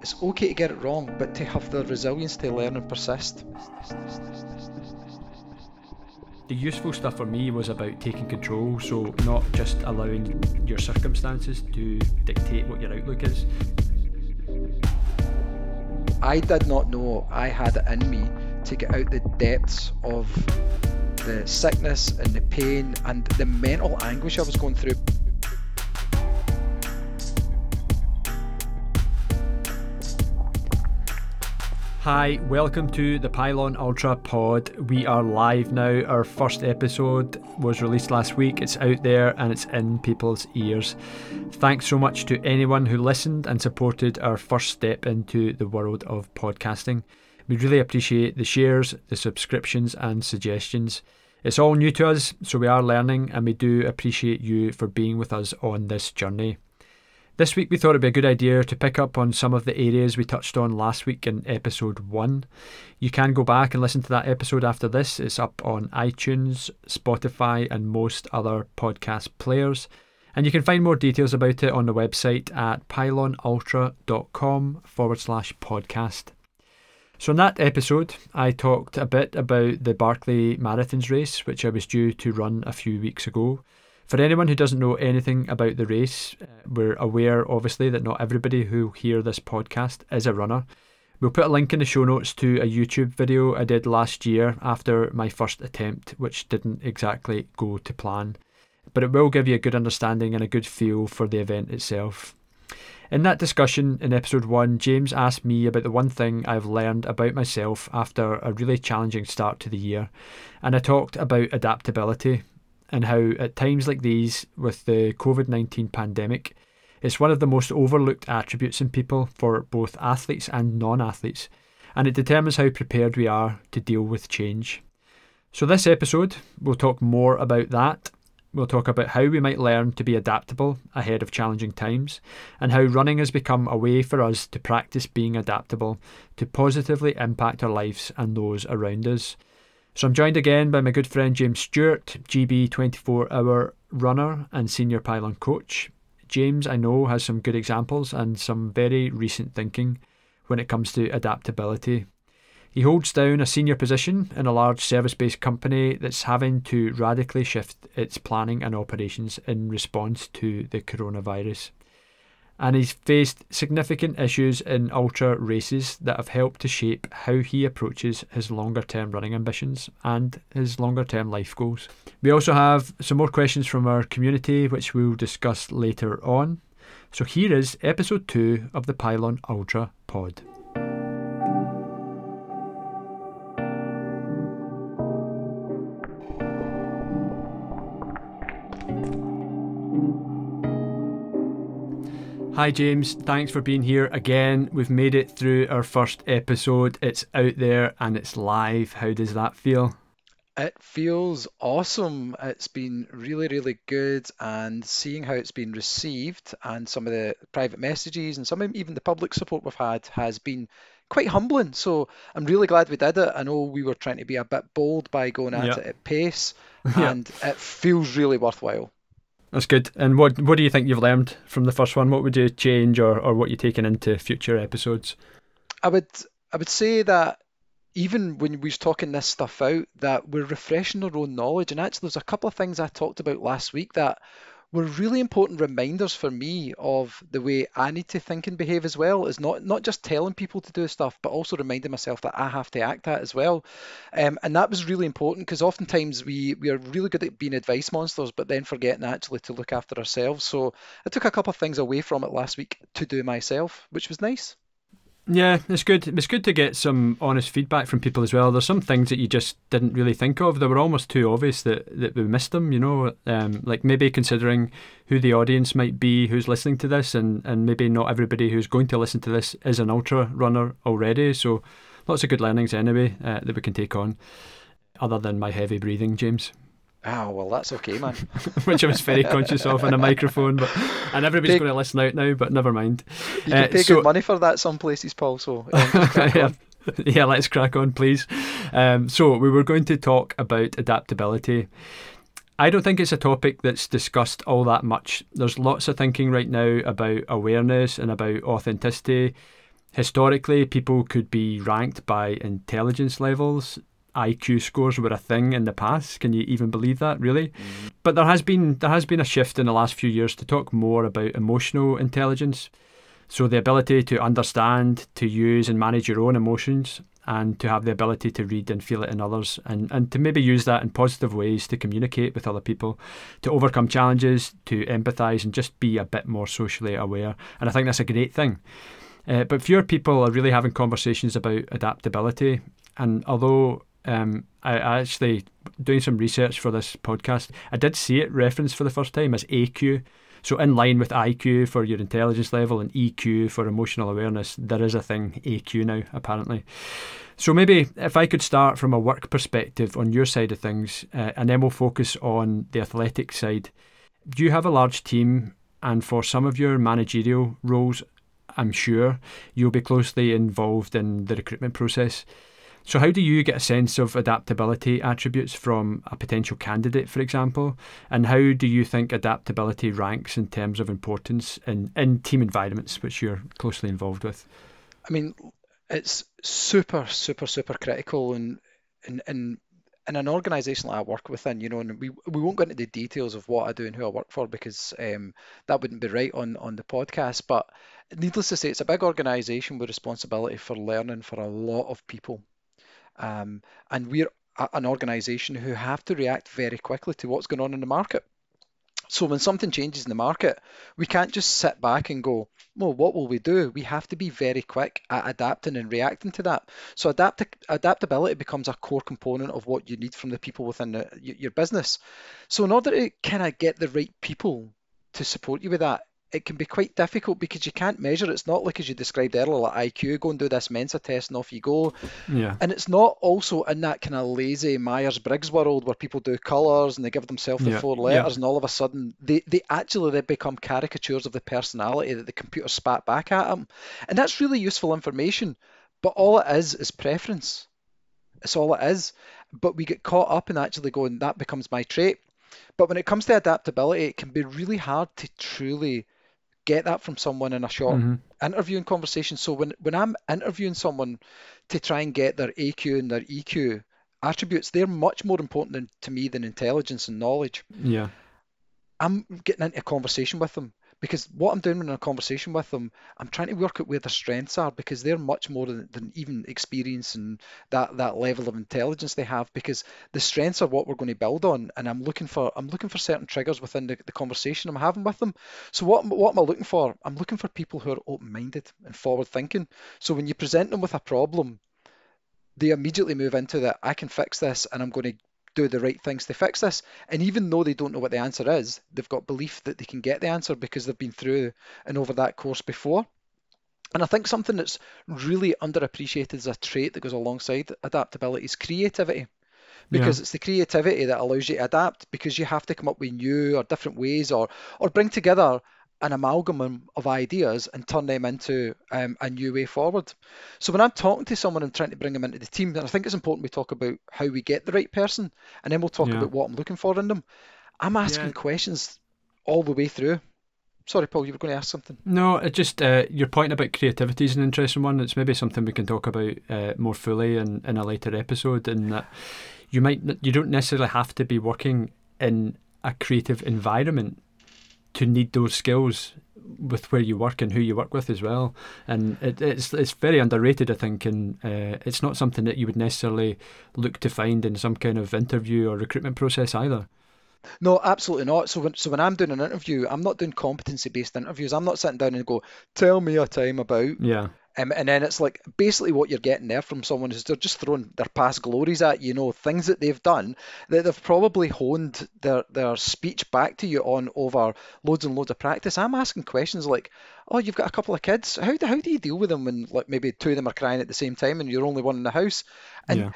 It's okay to get it wrong, but to have the resilience to learn and persist. The useful stuff for me was about taking control, so not just allowing your circumstances to dictate what your outlook is. I did not know I had it in me to get out the depths of the sickness and the pain and the mental anguish I was going through. Hi, welcome to the Pyllon Ultra Pod. We are live now. Our first episode was released last week. It's out there and it's in people's ears. Thanks so much to anyone who listened and supported our first step into the world of podcasting. We really appreciate the shares, the subscriptions, and suggestions. It's all new to us, so we are learning, and we do appreciate you for being with us on this journey. This week, we thought it'd be a good idea to pick up on some of the areas we touched on last week in episode 1. You can go back and listen to that episode after this. It's up on iTunes, Spotify, and most other podcast players. And you can find more details about it on the website at pyllonultra.com forward slash podcast. So, in that episode, I talked a bit about the Barkley Marathons race, which I was due to run a few weeks ago. For anyone who doesn't know anything about the race, uh, we're aware obviously that not everybody who hear this podcast is a runner. We'll put a link in the show notes to a YouTube video I did last year after my first attempt, which didn't exactly go to plan. But it will give you a good understanding and a good feel for the event itself. In that discussion in episode 1, James asked me about the one thing I've learned about myself after a really challenging start to the year, and I talked about adaptability and how, at times like these, with the COVID 19 pandemic, it's one of the most overlooked attributes in people for both athletes and non athletes, and it determines how prepared we are to deal with change. So, this episode, we'll talk more about that. We'll talk about how we might learn to be adaptable ahead of challenging times, and how running has become a way for us to practice being adaptable to positively impact our lives and those around us. So I'm joined again by my good friend James Stewart, GB 24 hour runner and senior pyllon coach. James, I know, has some good examples and some very recent thinking when it comes to adaptability. He holds down a senior position in a large service based company that's having to radically shift its planning and operations in response to the coronavirus and he's faced significant issues in ultra races that have helped to shape how he approaches his longer term running ambitions and his longer term life goals. We also have some more questions from our community, which we'll discuss later on. So here is episode 2 of the Pyllon Ultra Pod. Hi, James. Thanks for being here again. We've made it through our first episode. It's out there and it's live. How does that feel? It feels awesome. It's been really, really good, and seeing how it's been received and some of the private messages and some of even the public support we've had has been quite humbling. So I'm really glad we did it. I know we were trying to be a bit bold by going at yep. it at pace, and yep. it feels really worthwhile. That's good. And what what do you think you've learned from the first one? What would you change, or or what you taking into future episodes? I would I would say that even when we was talking this stuff out, that we're refreshing our own knowledge. And actually, there's a couple of things I talked about last week that were really important reminders for me of the way I need to think and behave as well. Is not not just telling people to do stuff, but also reminding myself that I have to act that as well. Um, and that was really important because oftentimes we we are really good at being advice monsters, but then forgetting actually to look after ourselves. So I took a couple of things away from it last week to do myself, which was nice. Yeah, it's good. It's good to get some honest feedback from people as well. There's some things that you just didn't really think of. They were almost too obvious that, that we missed them. You know, um, like maybe considering who the audience might be, who's listening to this, and and maybe not everybody who's going to listen to this is an ultra runner already. So lots of good learnings anyway uh, that we can take on. Other than my heavy breathing, James. Oh well, that's okay, man. Which I was very conscious of on a microphone, but and everybody's going to listen out now. But never mind. You can uh, pay so, good money for that some places, Paul. So um, yeah, yeah, let's crack on, please. Um, so we were going to talk about adaptability. I don't think it's a topic that's discussed all that much. There's lots of thinking right now about awareness and about authenticity. historically, people could be ranked by intelligence levels. IQ scores were a thing in the past. Can you even believe that, really? Mm-hmm. But there has been there has been a shift in the last few years to talk more about emotional intelligence. So the ability to understand, to use and manage your own emotions and to have the ability to read and feel it in others and, and to maybe use that in positive ways to communicate with other people, to overcome challenges, to empathise and just be a bit more socially aware. And I think that's a great thing. Uh, but fewer people are really having conversations about adaptability. And although um, I, actually doing some research for this podcast, I did see it referenced for the first time as AQ. So, in line with IQ for your intelligence level and EQ for emotional awareness, there is a thing, AQ now, apparently. So, maybe if I could start from a work perspective on your side of things, uh, and then we'll focus on the athletic side. Do you have a large team? And for some of your managerial roles, I'm sure you'll be closely involved in the recruitment process. So, how do you get a sense of adaptability attributes from a potential candidate, for example? And how do you think adaptability ranks in terms of importance in, in team environments, which you're closely involved with? I mean, it's super, super, super critical in, in, in, in an organisation like I work within, you know, and we, we won't go into the details of what I do and who I work for because um, that wouldn't be right on, on the podcast. But needless to say, it's a big organisation with responsibility for learning for a lot of people um, and we're an organisation who have to react very quickly to what's going on in the market. So when something changes in the market, we can't just sit back and go, well, what will we do? We have to be very quick at adapting and reacting to that. So adapt- adaptability becomes a core component of what you need from the people within the, your business. So in order to kind of get the right people to support you with that, it can be quite difficult because you can't measure. It's not like as you described earlier, like IQ, go and do this Mensa test and off you go. Yeah. And it's not also in that kind of lazy Myers Briggs world where people do colours and they give themselves the yeah. four letters, yeah. and all of a sudden they, they actually they become caricatures of the personality that the computer spat back at them. And that's really useful information. But all it is is preference. It's all it is. But we get caught up in actually going, that becomes my trait. But when it comes to adaptability, it can be really hard to truly get that from someone in a short mm-hmm. interviewing conversation. So when when I'm interviewing someone to try and get their AQ and their EQ attributes, they're much more important than, to me than intelligence and knowledge. Yeah. I'm getting into a conversation with them because what I'm doing in a conversation with them, I'm trying to work out where their strengths are because they're much more than, than, even experience and that that level of intelligence they have because the strengths are what we're going to build on and I'm looking for I'm looking for certain triggers within the, the conversation I'm having with them. So what what am I looking for? I'm looking for people who are open-minded and forward thinking. So when you present them with a problem, they immediately move into that I can fix this and I'm going to do the right things to fix this. And even though they don't know what the answer is, they've got belief that they can get the answer because they've been through and over that course before. And I think something that's really underappreciated as a trait that goes alongside adaptability is creativity. Because yeah. it's the creativity that allows you to adapt because you have to come up with new or different ways or or bring together an amalgam of ideas and turn them into um, a new way forward. So when I'm talking to someone and trying to bring them into the team, and I think it's important we talk about how we get the right person, and then we'll talk yeah. about what I'm looking for in them. I'm asking yeah. questions all the way through. Sorry, Paul, you were going to ask something. No, it just uh, your point about creativity is an interesting one. It's maybe something we can talk about uh, more fully in, in a later episode. In that you might you don't necessarily have to be working in a creative environment to need those skills with where you work and who you work with as well. And it, it's it's very underrated, I think, and uh, it's not something that you would necessarily look to find in some kind of interview or recruitment process either. No, absolutely not. So when so when I'm doing an interview, I'm not doing competency based interviews. I'm not sitting down and go, tell me a time about yeah um, and then it's like basically what you're getting there from someone is they're just throwing their past glories at you, know, things that they've done that they've probably honed their, their speech back to you on over loads and loads of practice. I'm asking questions like, oh, you've got a couple of kids. How do, how do you deal with them when like maybe two of them are crying at the same time and you're only one in the house? And yeah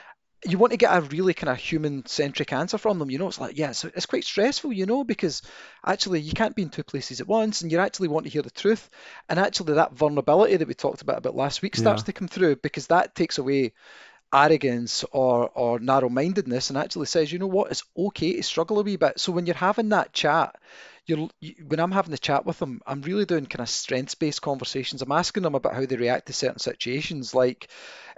you want to get a really kind of human centric answer from them. You know, it's like, yeah, it's, it's quite stressful, you know, because actually you can't be in two places at once and you actually want to hear the truth. And actually, that vulnerability that we talked about about last week starts yeah. to come through because that takes away arrogance or, or narrow mindedness and actually says, you know what, it's okay to struggle a wee bit. So when you're having that chat, you're you, when I'm having the chat with them, I'm really doing kind of strengths-based conversations. I'm asking them about how they react to certain situations. Like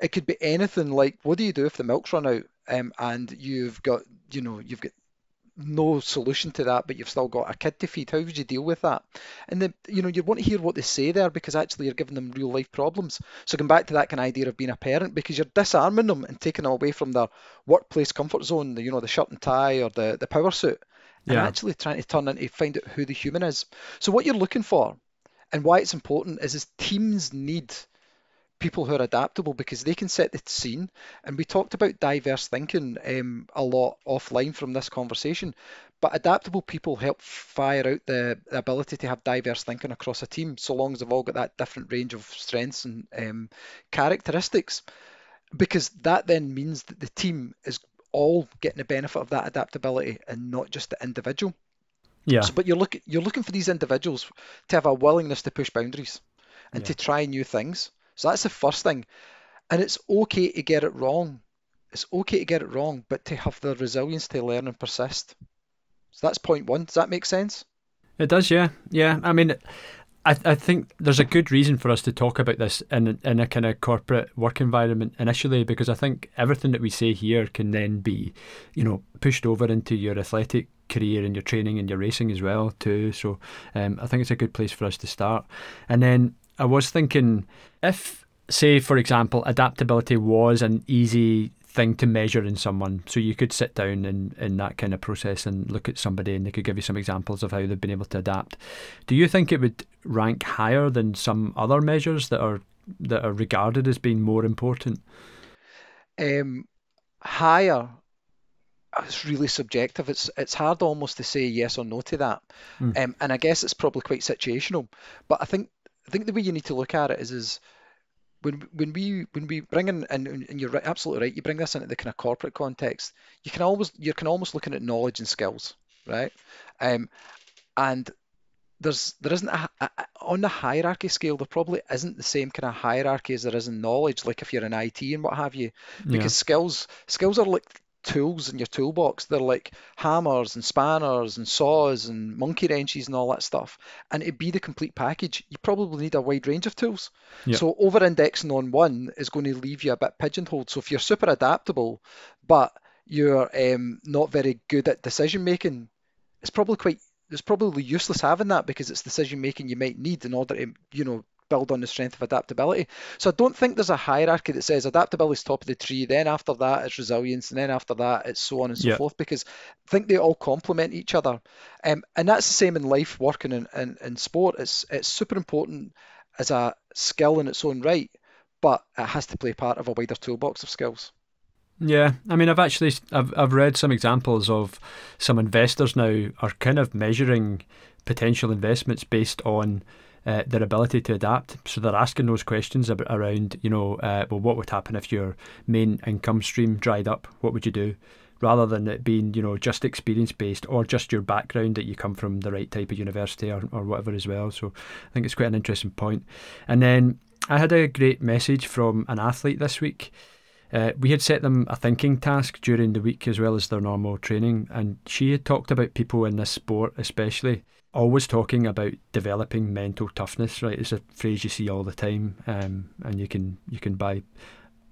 it could be anything. Like what do you do if the milk's run out um, and you've got you know you've got no solution to that, but you've still got a kid to feed. How would you deal with that? And then, you know, you want to hear what they say there because actually you're giving them real life problems. So going back to that kind of idea of being a parent, because you're disarming them and taking them away from their workplace comfort zone, the, you know, the shirt and tie or the, the power suit, and Yeah. actually trying to turn into find out who the human is. So what you're looking for and why it's important is, is teams need people who are adaptable because they can set the scene. And we talked about diverse thinking um, a lot offline from this conversation, but adaptable people help fire out the ability to have diverse thinking across a team, so long as they've all got that different range of strengths and um, characteristics. Because that then means that the team is all getting the benefit of that adaptability and not just the individual. Yeah. So, but you're looking you're looking for these individuals to have a willingness to push boundaries and Yeah. to try new things. So that's the first thing. And it's okay to get it wrong. It's okay to get it wrong, but to have the resilience to learn and persist. So that's point one. Does that make sense? It does, yeah, yeah. I mean, I I think there's a good reason for us to talk about this in in a kind of corporate work environment initially, because I think everything that we say here can then be, you know, pushed over into your athletic career and your training and your racing as well too. So um, I think it's a good place for us to start. And then I was thinking, if say for example, adaptability was an easy thing to measure in someone. So you could sit down in, in that kind of process and look at somebody and they could give you some examples of how they've been able to adapt. Do you think it would rank higher than some other measures that are that are regarded as being more important? Um, higher. It's really subjective. It's it's hard almost to say yes or no to that. Mm. Um, and I guess it's probably quite situational. But I think I think the way you need to look at it is is when when we when we bring in and, and you're right, absolutely right, you bring this into the kind of corporate context. You can always you can almost looking at knowledge and skills, right? Um, and there's there isn't a, a, on the hierarchy scale there probably isn't the same kind of hierarchy as there is in knowledge like if you're in IT and what have you Yeah. because skills skills are like tools in your toolbox. They're like hammers and spanners and saws and monkey wrenches and all that stuff. And it'd be the complete package. You probably need a wide range of tools. Yeah. so over indexing on one is going to leave you a bit pigeonholed. So if you're super adaptable but you're um, not very good at decision making it's probably quite it's probably useless having that because it's decision making you might need in order to you know build on the strength of adaptability. So I don't think there's a hierarchy that says adaptability is top of the tree, then after that it's resilience, and then after that it's so on and so Yeah. forth because I think they all complement each other. Um, and that's the same in life, working in, in, in sport. It's it's super important as a skill in its own right, but it has to play part of a wider toolbox of skills. Yeah, I mean, I've actually I've I've read some examples of some investors now are kind of measuring potential investments based on uh, their ability to adapt. So they're asking those questions ab- around, you know, uh, well, what would happen if your main income stream dried up? What would you do? Rather than it being, you know, just experience based or just your background that you come from the right type of university or, or whatever as well. So I think it's quite an interesting point. And then I had a great message from an athlete this week. Uh, we had set them a thinking task during the week as well as their normal training, and she had talked about people in this sport, especially, always talking about developing mental toughness. Right, it's a phrase you see all the time, um, and you can you can buy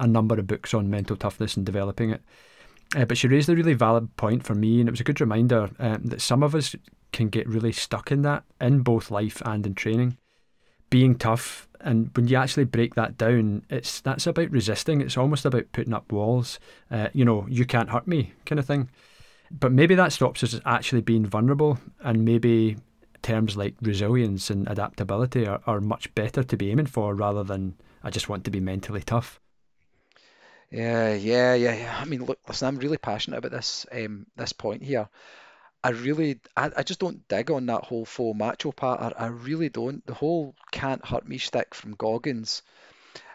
a number of books on mental toughness and developing it. Uh, but she raised a really valid point for me, and it was a good reminder um, that some of us can get really stuck in that in both life and in training. Being tough, and when you actually break that down, it's that's about resisting. It's almost about putting up walls. Uh, you know, you can't hurt me, kind of thing. But maybe that stops us actually being vulnerable, and maybe terms like resilience and adaptability are, are much better to be aiming for rather than I just want to be mentally tough. Yeah, yeah, yeah, yeah. I mean, look, listen, I'm really passionate about this um this point here. I really, I, I just don't dig on that whole faux macho part. I, I really don't. The whole can't hurt me shtick from Goggins.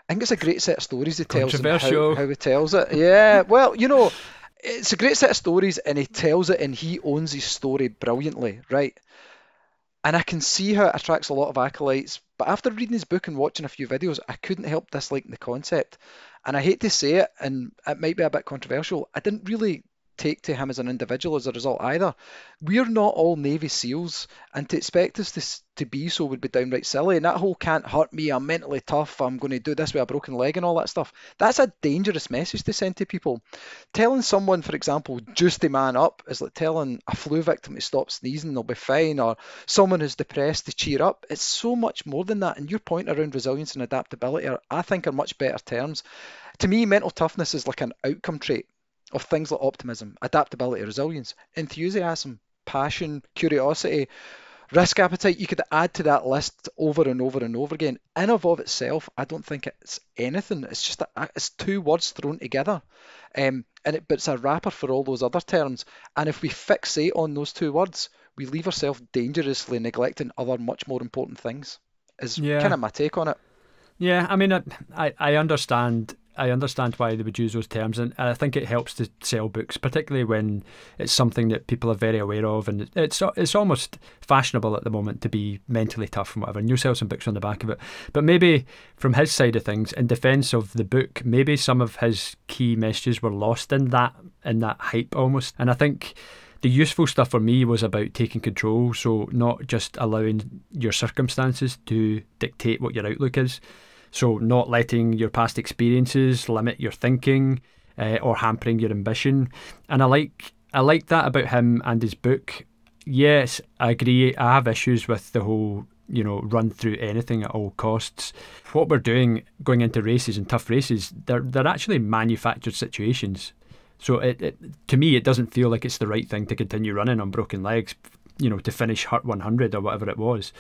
I think it's a great set of stories he tells and how, how he tells it. Yeah, well, you know, it's a great set of stories and he tells it and he owns his story brilliantly, right? And I can see how it attracts a lot of acolytes. But after reading his book and watching a few videos, I couldn't help disliking the concept. And I hate to say it, and it might be a bit controversial, I didn't really take to him as an individual as a result either. We're not all Navy SEALs, and to expect us to, to be so would be downright silly. And that whole can't hurt me, I'm mentally tough, I'm going to do this with a broken leg and all that stuff. That's a dangerous message to send to people. Telling someone, for example, just to man up is like telling a flu victim to stop sneezing, they'll be fine, or someone who's depressed to cheer up. It's so much more than that. And your point around resilience and adaptability are, I think, are much better terms. To me, mental toughness is like an outcome trait of things like optimism, adaptability, resilience, enthusiasm, passion, curiosity, risk appetite. You could add to that list over and over and over again. In of of itself, I don't think it's anything. It's just a, it's two words thrown together, um, and it, but it's a wrapper for all those other terms. And if we fixate on those two words, we leave ourselves dangerously neglecting other much more important things. Is yeah. kind of my take on it. Yeah, I mean, I I understand I understand why they would use those terms, and I think it helps to sell books, particularly when it's something that people are very aware of, and it's it's almost fashionable at the moment to be mentally tough and whatever. And you sell some books on the back of it, but maybe from his side of things, in defence of the book, maybe some of his key messages were lost in that in that hype almost. And I think the useful stuff for me was about taking control, so not just allowing your circumstances to dictate what your outlook is. So, not letting your past experiences limit your thinking uh, or hampering your ambition. And I like I like that about him and his book. Yes, I agree. I have issues with the whole you know run through anything at all costs. What we're doing going into races and tough races, they're they're actually manufactured situations. So it, it to me it doesn't feel like it's the right thing to continue running on broken legs, you know, to finish Hurt 100 or whatever it was.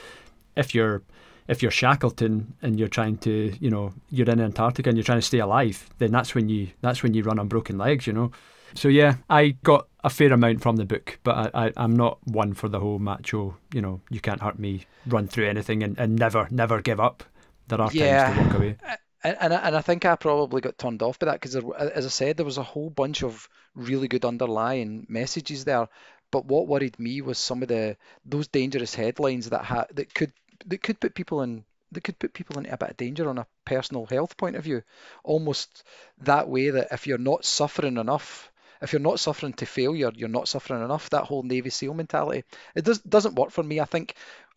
If you're if you're Shackleton and you're trying to, you know, you're in Antarctica and you're trying to stay alive, then that's when you that's when you run on broken legs, you know. So yeah, I got a fair amount from the book, but I, I am not one for the whole macho, you know, you can't hurt me, run through anything and, and never never give up. There are yeah. times to walk away. And, and, and I think I probably got turned off by that because, as I said, there was a whole bunch of really good underlying messages there. But what worried me was some of the those dangerous headlines that ha- that could that could put people in that could put people into a bit of danger on a personal health point of view. Almost that way that if you're not suffering enough, if you're not suffering to failure, you're not suffering enough. That whole Navy SEAL mentality. It does doesn't work for me. I think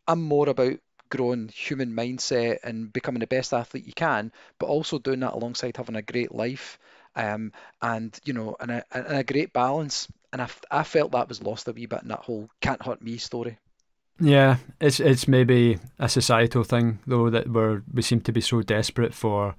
I'm more about growing human mindset and becoming the best athlete you can, but also doing that alongside having a great life um, and you know and a, and a great balance. And I, I felt that was lost a wee bit in that whole can't hurt me story. Yeah, it's it's maybe a societal thing though that we're we seem to be so desperate for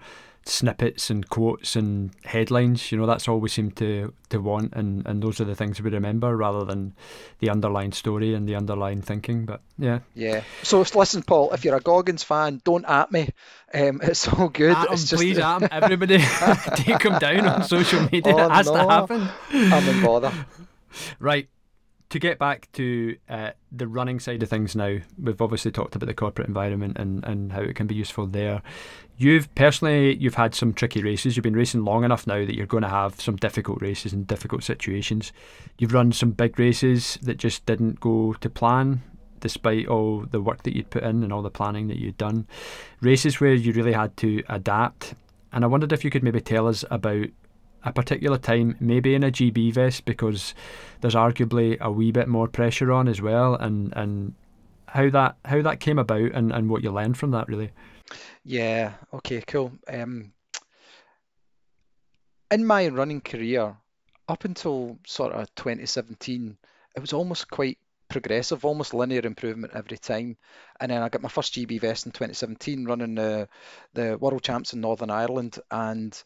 snippets and quotes and headlines. You know, that's all we seem to, to want, and, and those are the things we remember rather than the underlying story and the underlying thinking. But yeah. Yeah. So listen, Paul, if you're a Goggins fan, don't at me. Um, it's all good. At it's him, just... please, at him. Everybody, take him down on social media. Oh, it has no. to happen. I'm in bother. Right to get back to uh, the running side of things now, we've obviously talked about the corporate environment and, and how it can be useful there. You've personally you've had some tricky races. You've been racing long enough now that you're going to have some difficult races and difficult situations. You've run some big races that just didn't go to plan despite all the work that you'd put in and all the planning that you'd done. Races where you really had to adapt. And I wondered if you could maybe tell us about a particular time, maybe in a GB vest, because there's arguably a wee bit more pressure on as well, and and how that how that came about and, and what you learned from that really. Yeah. Okay. Cool. Um, in my running career, up until sort of 2017, it was almost quite progressive, almost linear improvement every time. And then I got my first GB vest in 2017, running the the World Champs in Northern Ireland, and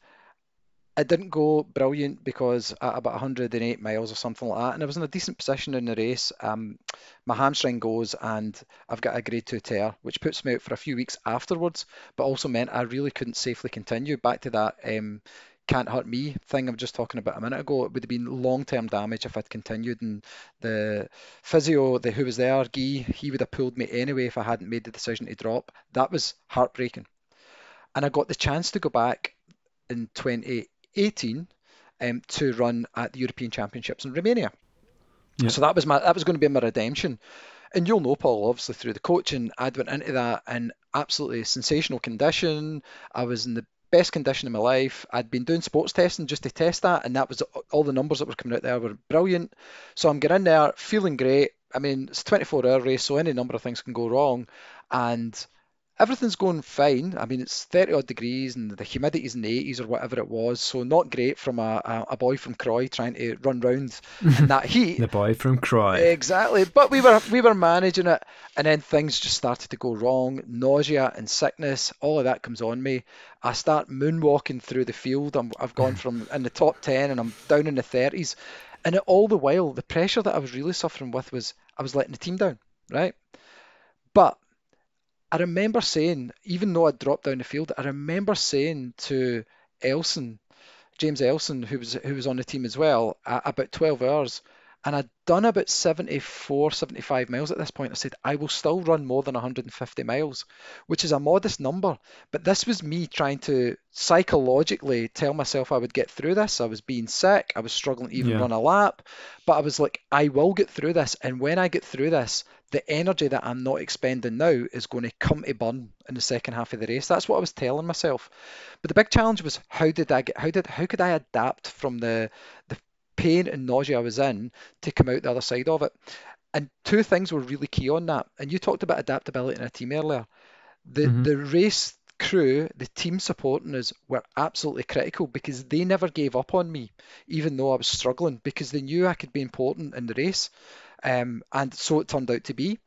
it didn't go brilliant because at about 108 miles or something like that, and I was in a decent position in the race. Um, my hamstring goes, and I've got a grade two tear, which puts me out for a few weeks afterwards, but also meant I really couldn't safely continue. Back to that um, can't hurt me thing I was just talking about a minute ago. It would have been long term damage if I'd continued, and the physio, the who was there, Guy, he would have pulled me anyway if I hadn't made the decision to drop. That was heartbreaking. And I got the chance to go back in 20 18 um, to run at the European Championships in Romania. Yeah. So that was my that was going to be my redemption. And you'll know, Paul, obviously through the coaching, I'd went into that in absolutely sensational condition. I was in the best condition of my life. I'd been doing sports testing just to test that, and that was all the numbers that were coming out there were brilliant. So I'm getting there feeling great. I mean, it's a 24 hour race, so any number of things can go wrong. And everything's going fine. I mean, it's 30 odd degrees and the humidity's in the 80s or whatever it was. So not great from a, a, a boy from Croy trying to run round in that heat. the boy from Croy. Exactly. But we were we were managing it, and then things just started to go wrong. Nausea and sickness, all of that comes on me. I start moonwalking through the field. i have gone from in the top 10 and I'm down in the 30s. And all the while, the pressure that I was really suffering with was I was letting the team down, right? But I remember saying, even though I dropped down the field, I remember saying to Elson, James Elson, who was who was on the team as well, about 12 hours, and I'd done about 74, 75 miles at this point. I said, I will still run more than 150 miles, which is a modest number. But this was me trying to psychologically tell myself I would get through this. I was being sick. I was struggling to even yeah. run a lap. But I was like, I will get through this. And when I get through this, the energy that I'm not expending now is going to come to burn in the second half of the race. That's what I was telling myself. But the big challenge was how did I get how did how could I adapt from the the pain and nausea I was in to come out the other side of it. And two things were really key on that. And you talked about adaptability in a team earlier. The mm-hmm. the race crew, the team supporting us were absolutely critical because they never gave up on me, even though I was struggling, because they knew I could be important in the race. Um, and so it turned out to be.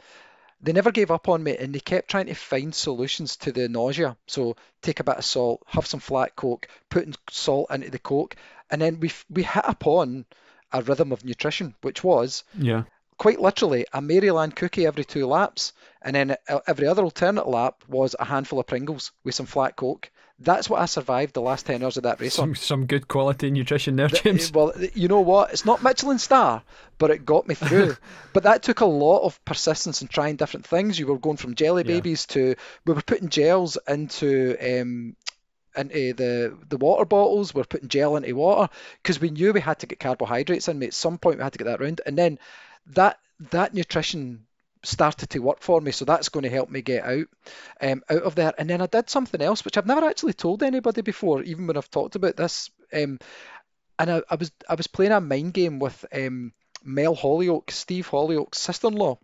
They never gave up on me and they kept trying to find solutions to the nausea. So take a bit of salt, have some flat coke, putting salt into the coke, and then we we hit upon a rhythm of nutrition, which was yeah quite literally a Maryland cookie every two laps, and then every other alternate lap was a handful of Pringles with some flat Coke. That's what I survived the last 10 hours of that race some, on. Some good quality nutrition there, James. Well, you know what? It's not Michelin star, but it got me through. but that took a lot of persistence and trying different things. You were going from jelly babies yeah. to, we were putting gels into um, into the the water bottles. We're putting gel into water because we knew we had to get carbohydrates in. At some point, we had to get that round, and then that that nutrition started to work for me. So that's going to help me get out um, out of there. And then I did something else which I've never actually told anybody before, even when I've talked about this. Um, and I, I, was I was playing a mind game with um, Mel Holyoak, Steve Holyoak's sister-in-law,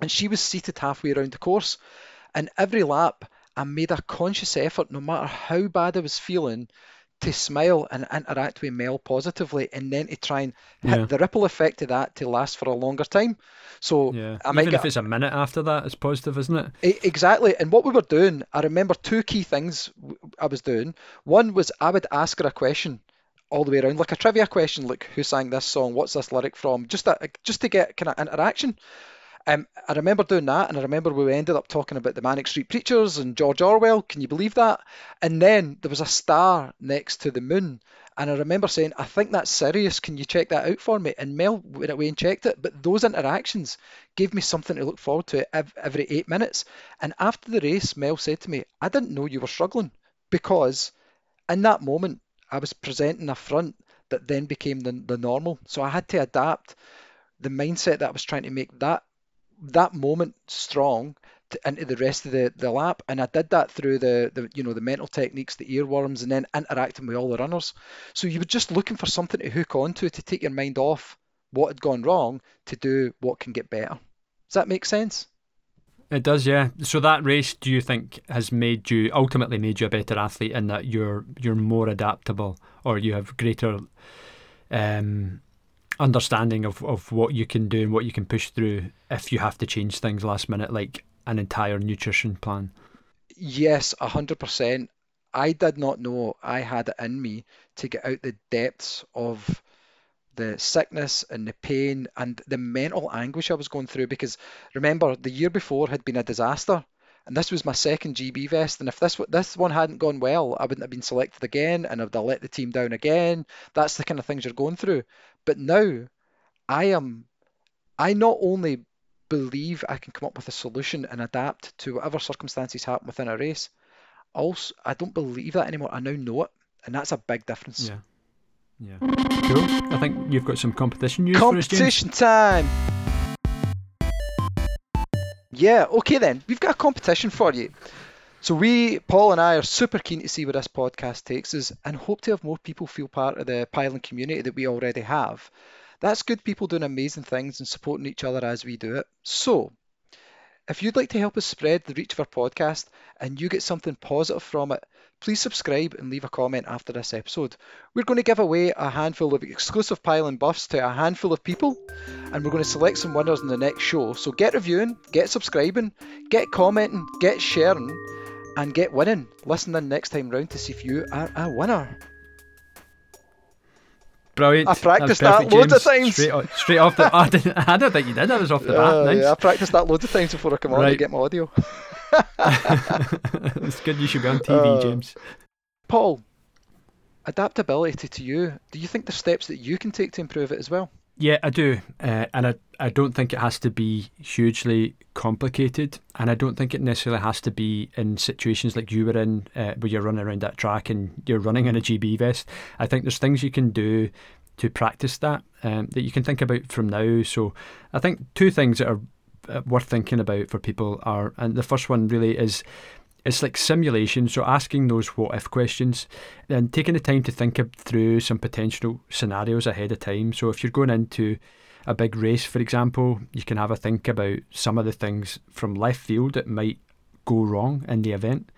and she was seated halfway around the course. And every lap, I made a conscious effort, no matter how bad I was feeling, to smile and interact with Mel positively, and then to try and hit yeah. the ripple effect of that to last for a longer time. So yeah. I even if it's a minute after that, it's positive, isn't it? Exactly. And what we were doing, I remember two key things I was doing. One was I would ask her a question all the way around, like a trivia question, like who sang this song, what's this lyric from, just that, just to get kind of interaction. Um, I remember doing that, and I remember we ended up talking about the Manic Street Preachers and George Orwell. Can you believe that? And then there was a star next to the moon, and I remember saying, "I think that's Sirius. Can you check that out for me?" And Mel went away and checked it. But those interactions gave me something to look forward to every eight minutes. And after the race, Mel said to me, "I didn't know you were struggling because in that moment I was presenting a front that then became the, the normal. So I had to adapt." the mindset that I was trying to make that that moment strong to, into the rest of the, the lap. And I did that through the, the you know the mental techniques, the earworms, and then interacting with all the runners. So you were just looking for something to hook onto to take your mind off what had gone wrong to do what can get better. Does that make sense? It does, yeah. So that race, do you think, has made you ultimately made you a better athlete in that you're you're more adaptable, or you have greater um, understanding of, of what you can do and what you can push through if you have to change things last minute, like an entire nutrition plan? Yes, 100%. I did not know I had it in me to get out the depths of the sickness and the pain and the mental anguish I was going through because remember the year before had been a disaster and this was my second GB vest and if this this one hadn't gone well I wouldn't have been selected again and I would have let the team down again that's the kind of things you're going through but now I am, I not only believe I can come up with a solution and adapt to whatever circumstances happen within a race. Also, I don't believe that anymore. I now know it, and that's a big difference. Yeah. Yeah. Cool. I think you've got some competition news competition for us, time. Yeah. Okay then. We've got a competition for you. So we, Paul and I, are super keen to see where this podcast takes us and hope to have more people feel part of the Pyllon community that we already have. That's good people doing amazing things and supporting each other as we do it. So if you'd like to help us spread the reach of our podcast and you get something positive from it, please subscribe and leave a comment after this episode. We're going to give away a handful of exclusive Pyllon buffs to a handful of people, and we're going to select some winners in the next show. So get reviewing, get subscribing, get commenting, get sharing, and get winning. Listen in next time round to see if you are a winner. Brilliant. I practiced that, that loads of times. Straight, off, straight off the. I, didn't, I don't think you did. That was off the bat. Uh, nice. Yeah, I practiced that loads of times before I come on right. to get my audio. it's good you should be on TV, uh, James. Paul, adaptability to you. Do you think there's steps that you can take to improve it as well? Yeah, I do, uh, and I I don't think it has to be hugely complicated, and I don't think it necessarily has to be in situations like you were in, uh, where you're running around that track and you're running in a GB vest. I think there's things you can do to practice that um, that you can think about from now. So I think two things that are uh, worth thinking about for people are, and the first one really is it's like simulation. So asking those what if questions and taking the time to think through some potential scenarios ahead of time. So if you're going into a big race, for example, you can have a think about some of the things from left field that might go wrong in the event.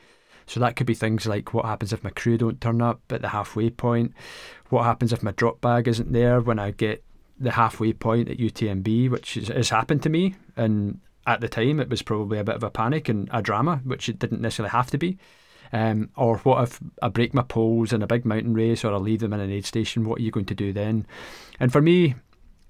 So that could be things like what happens if my crew don't turn up at the halfway point? What happens if my drop bag isn't there when I get the halfway point at UTMB, which is, has happened to me. And at the time, it was probably a bit of a panic and a drama, which it didn't necessarily have to be. Um, or what if I break my poles in a big mountain race, or I leave them in an aid station? What are you going to do then? And for me,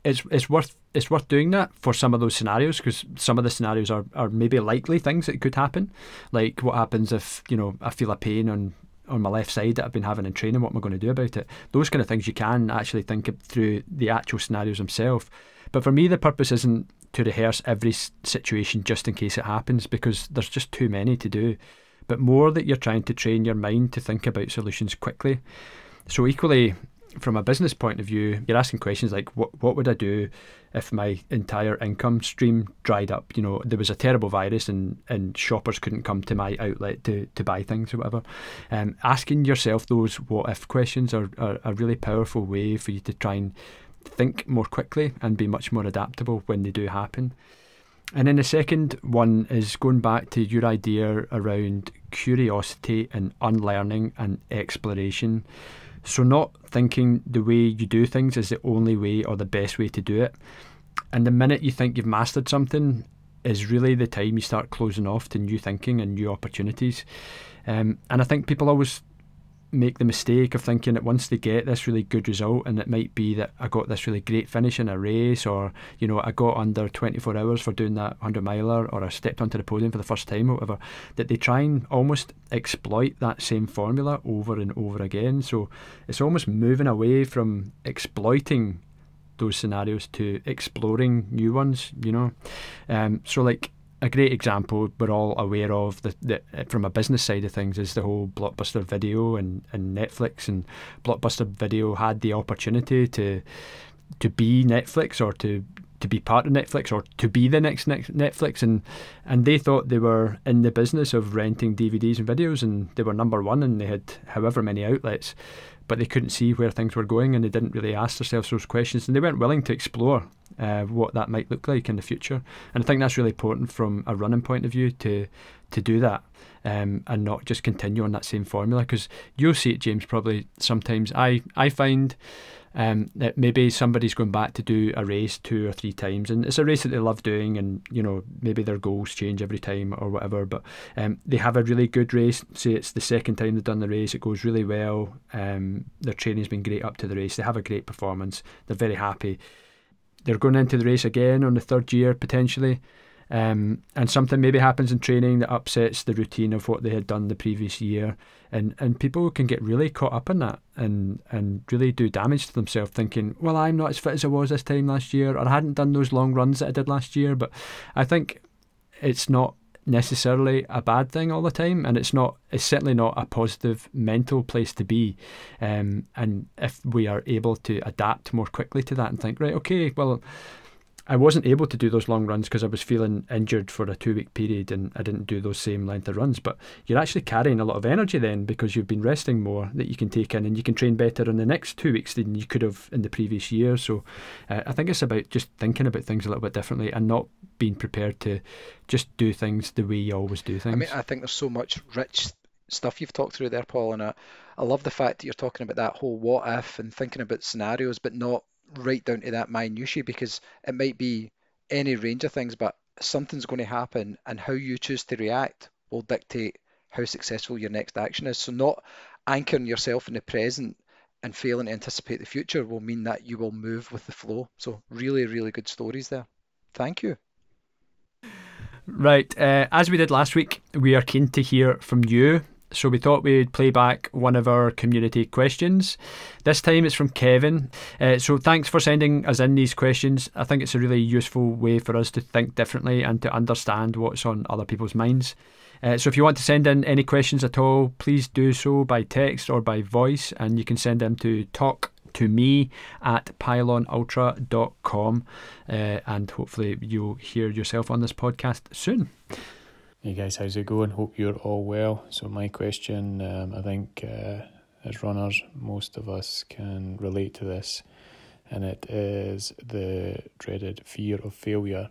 it's it's worth it's worth doing that for some of those scenarios because some of the scenarios are, are maybe likely things that could happen, like what happens if you know I feel a pain on on my left side that I've been having in training. What am I going to do about it? Those kind of things you can actually think through the actual scenarios themselves. But for me, the purpose isn't to rehearse every situation just in case it happens because there's just too many to do. But more that you're trying to train your mind to think about solutions quickly. So equally, from a business point of view, you're asking questions like, what what would I do if my entire income stream dried up? You know, there was a terrible virus and, and shoppers couldn't come to my outlet to, to buy things or whatever. Um, asking yourself those what if questions are, are a really powerful way for you to try and think more quickly and be much more adaptable when they do happen. And then the second one is going back to your idea around curiosity and unlearning and exploration. So, not thinking the way you do things is the only way or the best way to do it. And the minute you think you've mastered something, is really the time you start closing off to new thinking and new opportunities. Um, and I think people always make the mistake of thinking that once they get this really good result, and it might be that I got this really great finish in a race, or you know I got under 24 hours for doing that 100 miler, or I stepped onto the podium for the first time, or whatever, that they try and almost exploit that same formula over and over again. So it's almost moving away from exploiting those scenarios to exploring new ones. You know, um, so like a great example we're all aware of the, the, uh, from a business side of things is the whole blockbuster video and, and Netflix and blockbuster video had the opportunity to to be Netflix or to to be part of Netflix or to be the next Netflix and and they thought they were in the business of renting DVDs and videos and they were number one and they had however many outlets but they couldn't see where things were going and they didn't really ask themselves those questions and they weren't willing to explore uh, what that might look like in the future. And I think that's really important from a running point of view to to do that um, and not just continue on that same formula because you'll see it, James. Probably sometimes I I find. Um, that maybe somebody's going back to do a race two or three times, and it's a race that they love doing, and you know maybe their goals change every time or whatever. But um, they have a really good race. Say it's the second time they've done the race, it goes really well. Um, their training's been great up to the race. They have a great performance. They're very happy they're going into the race again on the third year potentially. Um, and something maybe happens in training that upsets the routine of what they had done the previous year, and and people can get really caught up in that and and really do damage to themselves, thinking, well, I'm not as fit as I was this time last year, or I hadn't done those long runs that I did last year. But I think it's not necessarily a bad thing all the time, and it's not. It's certainly not a positive mental place to be. Um, and if we are able to adapt more quickly to that and think, right, okay, well, I wasn't able to do those long runs because I was feeling injured for a two week period and I didn't do those same length of runs. But you're actually carrying a lot of energy then because you've been resting more that you can take in and you can train better in the next two weeks than you could have in the previous year. So uh, I think it's about just thinking about things a little bit differently and not being prepared to just do things the way you always do things. I mean, I think there's so much rich stuff you've talked through there, Paul, and I, I love the fact that you're talking about that whole what if and thinking about scenarios, but not right down to that minutiae because it might be any range of things, but something's going to happen, and how you choose to react will dictate how successful your next action is. So, not anchoring yourself in the present and failing to anticipate the future will mean that you will move with the flow. So, really, really good stories there. Thank you. Right. Uh, as we did last week, we are keen to hear from you. So we thought we'd play back one of our community questions. This time it's from Kevin. Uh, so thanks for sending us in these questions. I think it's a really useful way for us to think differently and to understand what's on other people's minds. Uh, so if you want to send in any questions at all, please do so by text or by voice, and you can send them to talk to me at pyllonultra.com, uh, and hopefully you'll hear yourself on this podcast soon. Hey guys, how's it going? Hope you're all well. So, my question um, I think uh, as runners, most of us can relate to this, and it is the dreaded fear of failure.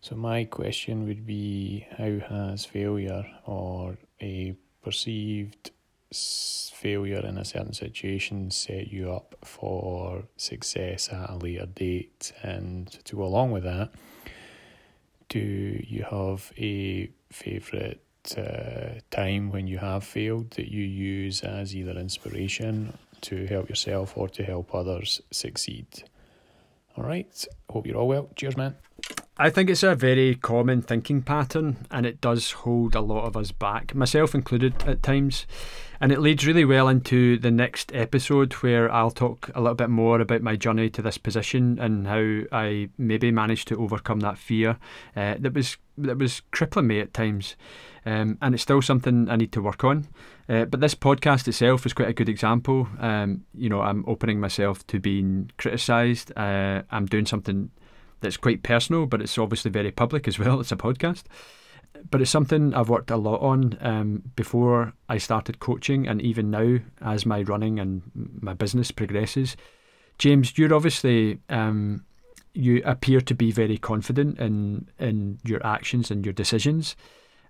So, my question would be how has failure or a perceived failure in a certain situation set you up for success at a later date? And to go along with that, do you have a favourite uh, time when you have failed that you use as either inspiration to help yourself or to help others succeed. All right. Hope you're all well. Cheers, man. I think it's a very common thinking pattern and it does hold a lot of us back, myself included at times. And it leads really well into the next episode where I'll talk a little bit more about my journey to this position and how I maybe managed to overcome that fear uh, that was that was crippling me at times. Um, and it's still something I need to work on. Uh, but this podcast itself is quite a good example. Um, you know, I'm opening myself to being criticised. Uh, I'm doing something that's quite personal, but it's obviously very public as well. It's a podcast but it's something I've worked a lot on um, before I started coaching, and even now as my running and my business progresses. James, you're obviously um, you appear to be very confident in in your actions and your decisions,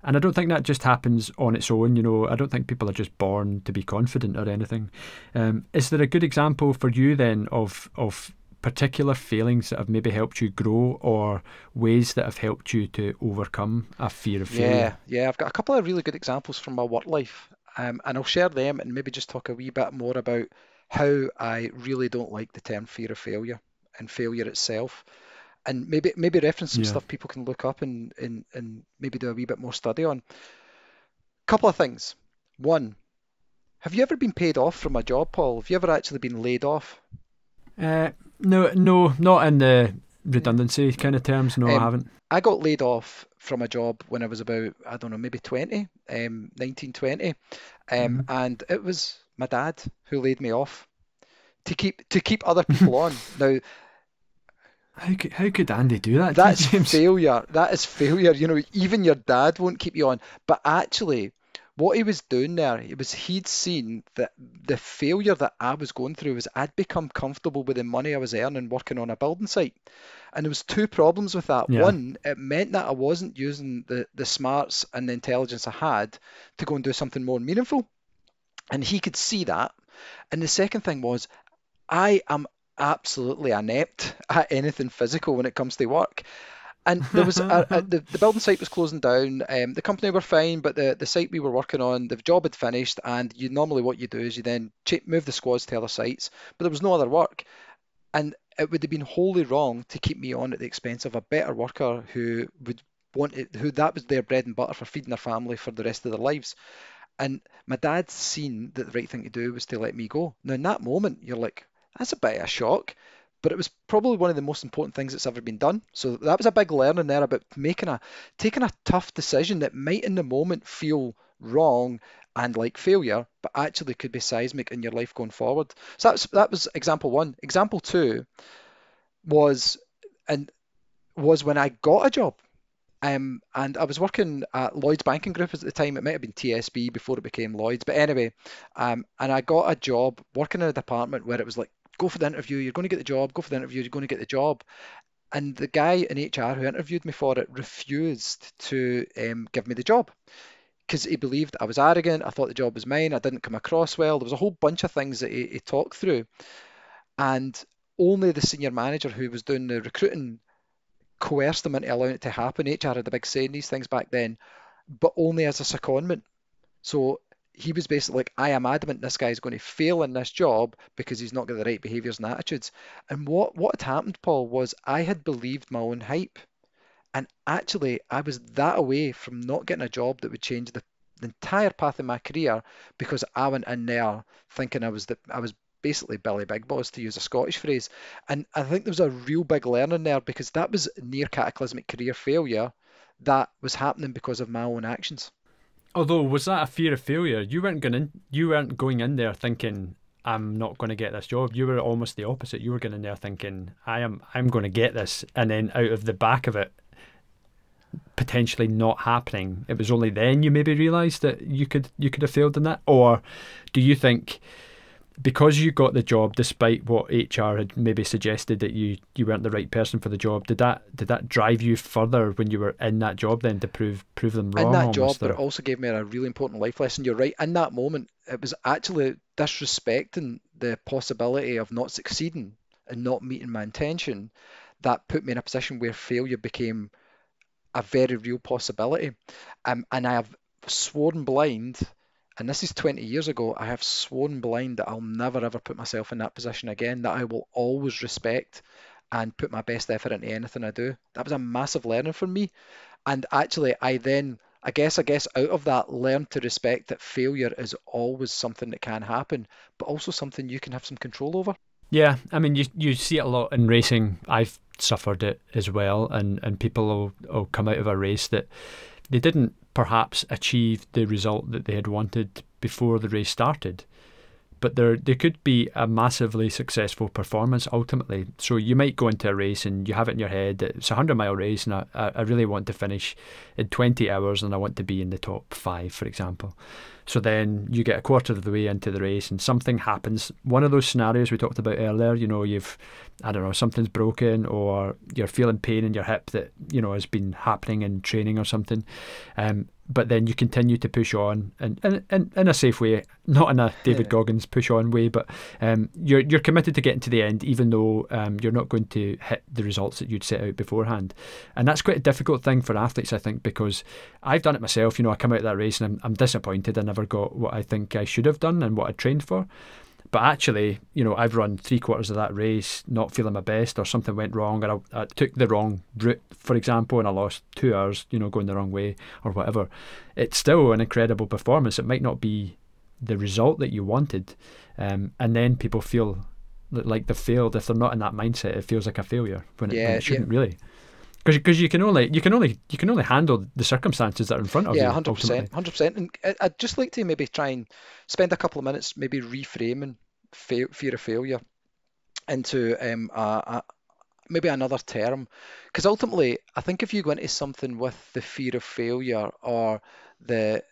and I don't think that just happens on its own. You know, I don't think people are just born to be confident or anything. Um, is there a good example for you then of of particular failings that have maybe helped you grow or ways that have helped you to overcome a fear of failure? Yeah, yeah, I've got a couple of really good examples from my work life, um, and I'll share them and maybe just talk a wee bit more about how I really don't like the term fear of failure and failure itself. And maybe maybe reference some yeah. stuff people can look up and, and and maybe do a wee bit more study on. Couple of things. One, have you ever been paid off from a job, Paul? Have you ever actually been laid off? Uh, no, no, not in the redundancy kind of terms. No, um, I haven't. I got laid off from a job when I was about, I don't know, maybe 20, um, 19, 20. Um, mm-hmm. And it was my dad who laid me off to keep to keep other people on. Now, how could, how could Andy do that? That's failure. That is failure. You know, even your dad won't keep you on. But actually, what he was doing there, it was he'd seen that the failure that I was going through was I'd become comfortable with the money I was earning working on a building site. And there was two problems with that. Yeah. One, it meant that I wasn't using the, the smarts and the intelligence I had to go and do something more meaningful. And he could see that. And the second thing was I am absolutely inept at anything physical when it comes to work. And there was a, a, the, the building site was closing down. Um, the company were fine, but the, the site we were working on, the job had finished. And you normally what you do is you then move the squads to other sites, but there was no other work. And it would have been wholly wrong to keep me on at the expense of a better worker who would want it, who that was their bread and butter for feeding their family for the rest of their lives. And my dad's seen that the right thing to do was to let me go. Now in that moment, you're like, that's a bit of a shock but it was probably one of the most important things that's ever been done. So that was a big learning there about making a taking a tough decision that might in the moment feel wrong and like failure, but actually could be seismic in your life going forward. So that's that was example one. Example two was, and was when I got a job. Um, and I was working at Lloyd's Banking Group at the time. It might have been TSB before it became Lloyd's, but anyway, um, and I got a job working in a department where it was like, go for the interview, you're going to get the job, go for the interview, you're going to get the job. And the guy in HR who interviewed me for it refused to um, give me the job because he believed I was arrogant. I thought the job was mine. I didn't come across well. There was a whole bunch of things that he, he talked through. And only the senior manager who was doing the recruiting coerced them into allowing it to happen. HR had a big say in these things back then, but only as a secondment. So he was basically like, I am adamant this guy's going to fail in this job because he's not got the right behaviours and attitudes. And what, what had happened, Paul, was I had believed my own hype. And actually, I was that away from not getting a job that would change the, the entire path of my career because I went in there thinking I was the I was basically Billy Big Boss to use a Scottish phrase. And I think there was a real big learning there because that was near cataclysmic career failure that was happening because of my own actions. Although was that a fear of failure? You weren't going in, you weren't going in there thinking I'm not going to get this job. You were almost the opposite. You were going in there thinking I am I'm going to get this, and then out of the back of it, potentially not happening. It was only then you maybe realised that you could you could have failed in that, or do you think? Because you got the job, despite what HR had maybe suggested that you, you weren't the right person for the job, did that did that drive you further when you were in that job then to prove prove them wrong? In that job, but it also gave me a really important life lesson. You're right. In that moment, it was actually disrespecting the possibility of not succeeding and not meeting my intention that put me in a position where failure became a very real possibility. Um, and I have sworn blind, and this is 20 years ago, I have sworn blind that I'll never ever put myself in that position again, that I will always respect and put my best effort into anything I do. That was a massive learning for me. And actually, I then, I guess, I guess out of that, learned to respect that failure is always something that can happen, but also something you can have some control over. Yeah, I mean, you you see it a lot in racing. I've suffered it as well, and, and people will, will come out of a race that they didn't perhaps achieved the result that they had wanted before the race started. But there, there could be a massively successful performance ultimately. So you might go into a race and you have it in your head that it's a hundred mile race, and I, I really want to finish in twenty hours, and I want to be in the top five, for example. So then you get a quarter of the way into the race and something happens. One of those scenarios we talked about earlier, you know, you've, I don't know, something's broken or you're feeling pain in your hip that, you know, has been happening in training or something. Um, but then you continue to push on and in, in, in a safe way, not in a David Goggins push on way, but um, you're you're committed to getting to the end, even though um, you're not going to hit the results that you'd set out beforehand. And that's quite a difficult thing for athletes, I think, because I've done it myself. You know, I come out of that race and I'm, I'm disappointed. I never got what I think I should have done and what I trained for. But actually, you know, I've run three quarters of that race not feeling my best, or something went wrong, or I, I, took the wrong route, for example, and I lost two hours, you know, going the wrong way or whatever. It's still an incredible performance. It might not be the result that you wanted, um, and then people feel like they've failed if they're not in that mindset. It feels like a failure when it, when it shouldn't yeah. really because you can only you can only you can only handle the circumstances that are in front of yeah, you. Yeah, hundred percent, hundred percent. And I'd just like to maybe try and spend a couple of minutes maybe reframing fa- fear of failure into um, a, a, maybe another term, because ultimately I think if you go into something with the fear of failure or the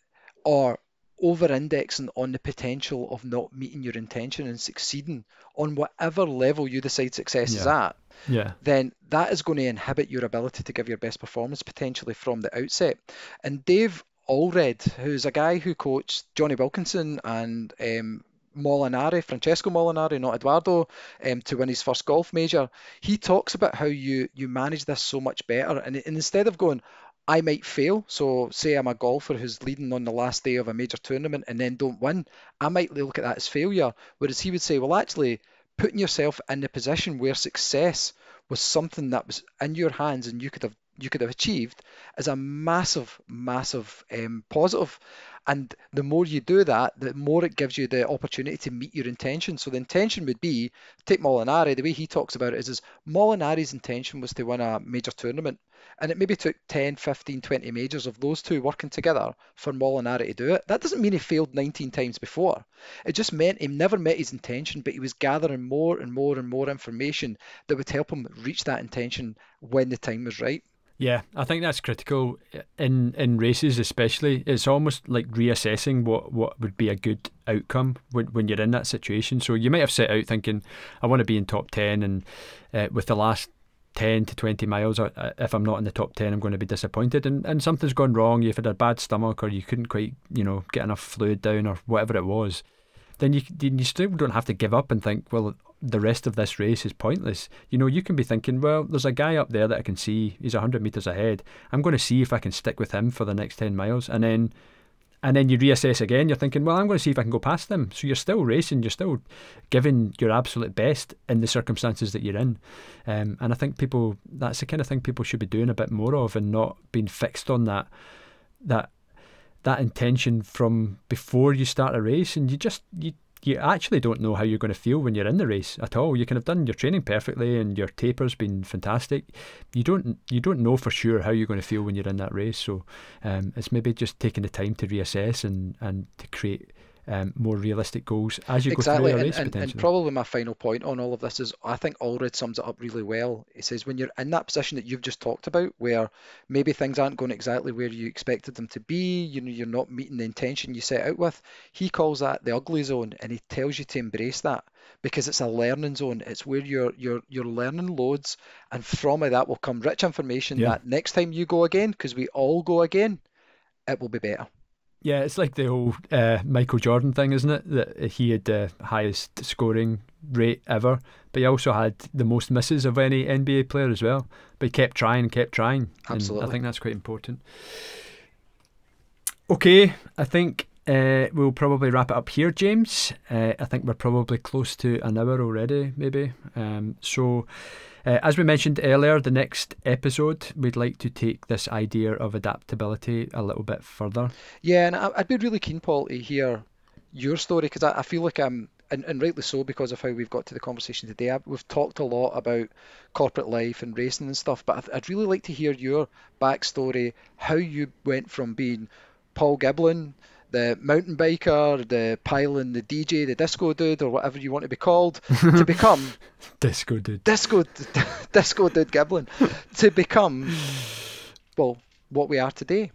or over-indexing on the potential of not meeting your intention and succeeding on whatever level you decide success yeah. is at, yeah. then that is going to inhibit your ability to give your best performance potentially from the outset. And Dave Alred, who's a guy who coached Jonny Wilkinson and um, Molinari, Francesco Molinari, not Edoardo, um, to win his first golf major. He talks about how you you manage this so much better, and, and instead of going, I might fail. So, say I'm a golfer who's leading on the last day of a major tournament and then don't win, I might look at that as failure. Whereas he would say, well, actually, putting yourself in the position where success was something that was in your hands and you could have you could have achieved is a massive, massive um, positive. And the more you do that, the more it gives you the opportunity to meet your intention. So the intention would be, take Molinari, the way he talks about it is, is Molinari's intention was to win a major tournament. And it maybe took 10, 15, 20 majors of those two working together for Molinari to do it. That doesn't mean he failed 19 times before. It just meant he never met his intention, but he was gathering more and more and more information that would help him reach that intention when the time was right. Yeah, I think that's critical in in races, especially. It's almost like reassessing what, what would be a good outcome when, when you're in that situation. So you might have set out thinking, I want to be in top ten, and uh, with the last 10 to 20 miles, uh, if I'm not in the top 10, I'm going to be disappointed. And, and something's gone wrong. You've had a bad stomach, or you couldn't quite, you know, get enough fluid down, or whatever it was. Then you, then you still don't have to give up and think, well, the rest of this race is pointless. You know, you can be thinking, well, there's a guy up there that I can see. He's 100 metres ahead. I'm going to see if I can stick with him for the next 10 miles. And then and then you reassess again. You're thinking, well, I'm going to see if I can go past them. So you're still racing. You're still giving your absolute best in the circumstances that you're in. Um, and I think people, that's the kind of thing people should be doing a bit more of, and not being fixed on that that that intention from before you start a race. And you just you you actually don't know how you're going to feel when you're in the race at all. You can have done your training perfectly and your taper's been fantastic. You don't you don't know for sure how you're going to feel when you're in that race. So um, it's maybe just taking the time to reassess and and to create um, more realistic goals as you exactly. go through a race. And, and, and, probably my final point on all of this is I think Alred sums it up really well. He says when you're in that position that you've just talked about, where maybe things aren't going exactly where you expected them to be, you know, you're not meeting the intention you set out with. He calls that the ugly zone, and he tells you to embrace that because it's a learning zone. It's where you're you're you're learning loads, and from it that will come rich information yeah. that next time you go again, because we all go again, it will be better. Yeah, it's like the old uh, Michael Jordan thing, isn't it? That he had the highest scoring rate ever, but he also had the most misses of any NBA player as well. But he kept trying, kept trying. Absolutely. And I think that's quite important. Okay, I think uh, we'll probably wrap it up here, James. Uh, I think we're probably close to an hour already, maybe. Um, so uh, as we mentioned earlier, the next episode, we'd like to take this idea of adaptability a little bit further. Yeah, and I'd be really keen, Paul, to hear your story because I, I, feel like I'm, and, and, rightly so because of how we've got to the conversation today. We've talked a lot about corporate life and racing and stuff, but I'd, I'd really like to hear your backstory, how you went from being Paul Giblin the mountain biker, the pilot, the DJ, the disco dude, or whatever you want to be called, to become disco dude, disco, disco dude Giblin, to become well what we are today.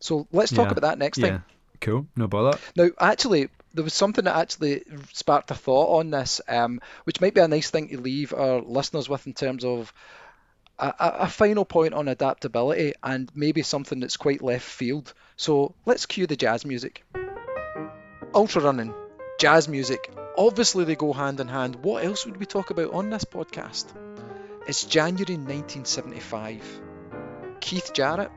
So let's talk yeah. about that next time. Cool, no bother. Now, actually, there was something that actually sparked a thought on this, um, which might be a nice thing to leave our listeners with in terms of a, a, final point on adaptability and maybe something that's quite left field. So let's cue the jazz music. Ultra running, jazz music, obviously they go hand in hand. What else would we talk about on this podcast? It's January 1975. Keith Jarrett,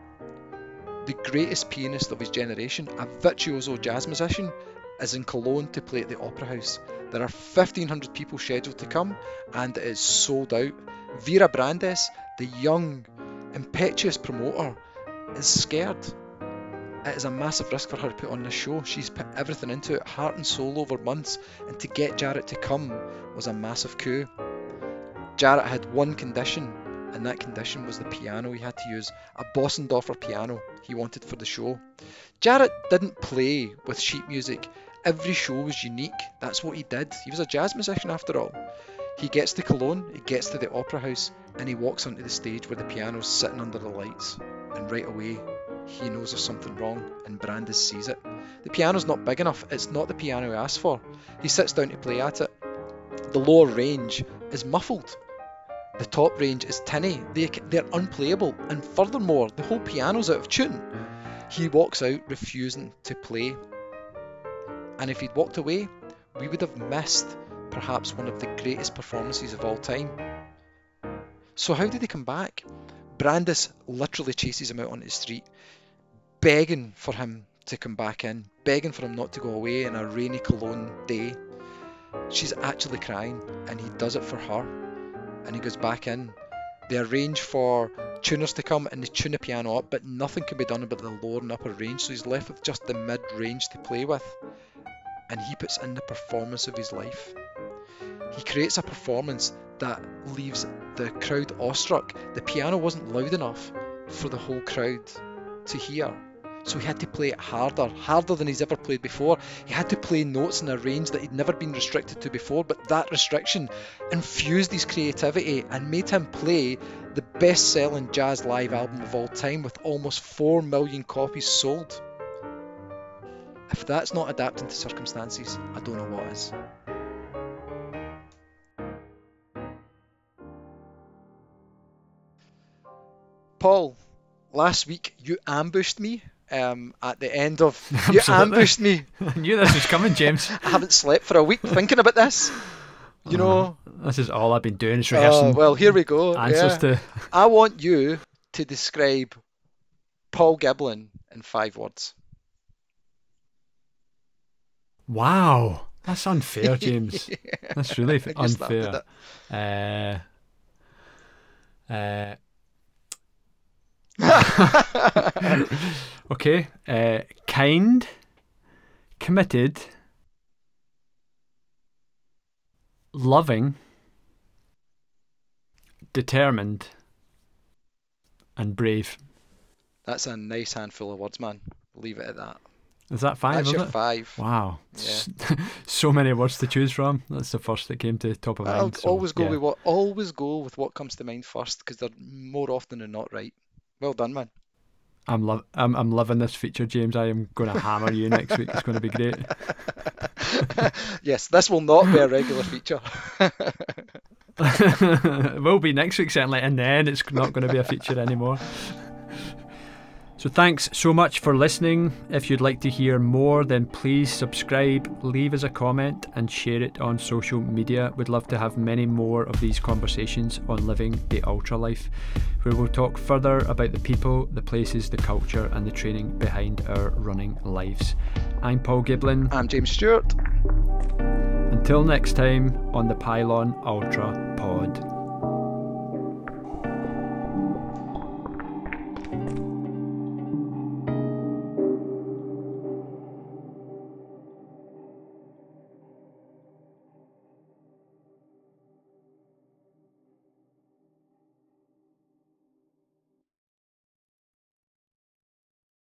the greatest pianist of his generation, a virtuoso jazz musician, is in Cologne to play at the Opera House. There are 1,500 people scheduled to come and it is sold out. Vera Brandes, the young, impetuous promoter, is scared. It is a massive risk for her to put on this show. She's put everything into it, heart and soul over months, and to get Jarrett to come was a massive coup. Jarrett had one condition, and that condition was the piano. He had to use a Bosendorfer piano he wanted for the show. Jarrett didn't play with sheet music. Every show was unique. That's what he did. He was a jazz musician after all. He gets to Cologne, he gets to the opera house, and he walks onto the stage where the piano's sitting under the lights. And right away, he knows there's something wrong, and Brandes sees it. The piano's not big enough, it's not the piano he asked for. He sits down to play at it. The lower range is muffled. The top range is tinny, they, they're unplayable, and furthermore, the whole piano's out of tune. He walks out refusing to play. And if he'd walked away, we would have missed perhaps one of the greatest performances of all time. So, how did he come back? Brandes literally chases him out on the street, begging for him to come back in, begging for him not to go away in a rainy Cologne day. She's actually crying, and he does it for her. And he goes back in. They arrange for tuners to come and they tune the piano up, but nothing can be done about the lower and upper range, so he's left with just the mid range to play with. And he puts in the performance of his life. He creates a performance that leaves the crowd awestruck. The piano wasn't loud enough for the whole crowd to hear. So he had to play it harder, harder than he's ever played before. He had to play notes in a range that he'd never been restricted to before, but that restriction infused his creativity and made him play the best selling jazz live album of all time with almost 4 million copies sold. If that's not adapting to circumstances, I don't know what is. Paul, last week you ambushed me um, at the end of. You ambushed me. I knew this was coming, James. I haven't slept for a week thinking about this. You know. This is all I've been doing is Oh, rehearsing well, here we go. answers yeah. to. I want you to describe Paul Giblin in five words. Wow, that's unfair, James. That's really f- You started unfair. Uh, uh, okay. Uh, kind, committed, loving, determined, and brave. That's a nice handful of words, man. Leave it at that. Is that five? That's your it? five. Wow. S- so many words to choose from. That's the first that came to the top of I'll mind. so, always go yeah. with what always go with what comes to mind first because they're more often than not right. Well done, man. I'm, lo- I'm I'm loving this feature, James. I am going to hammer you next week. It's going to be great. yes, this will not be a regular feature. it will be next week certainly, and then it's not going to be a feature anymore. So thanks so much for listening. If you'd like to hear more, then please subscribe, leave us a comment, and share it on social media. We'd love to have many more of these conversations on living the ultra life, where we'll talk further about the people, the places, the culture, and the training behind our running lives. I'm Paul Giblin. I'm James Stewart. Until next time on the Pyllon Ultra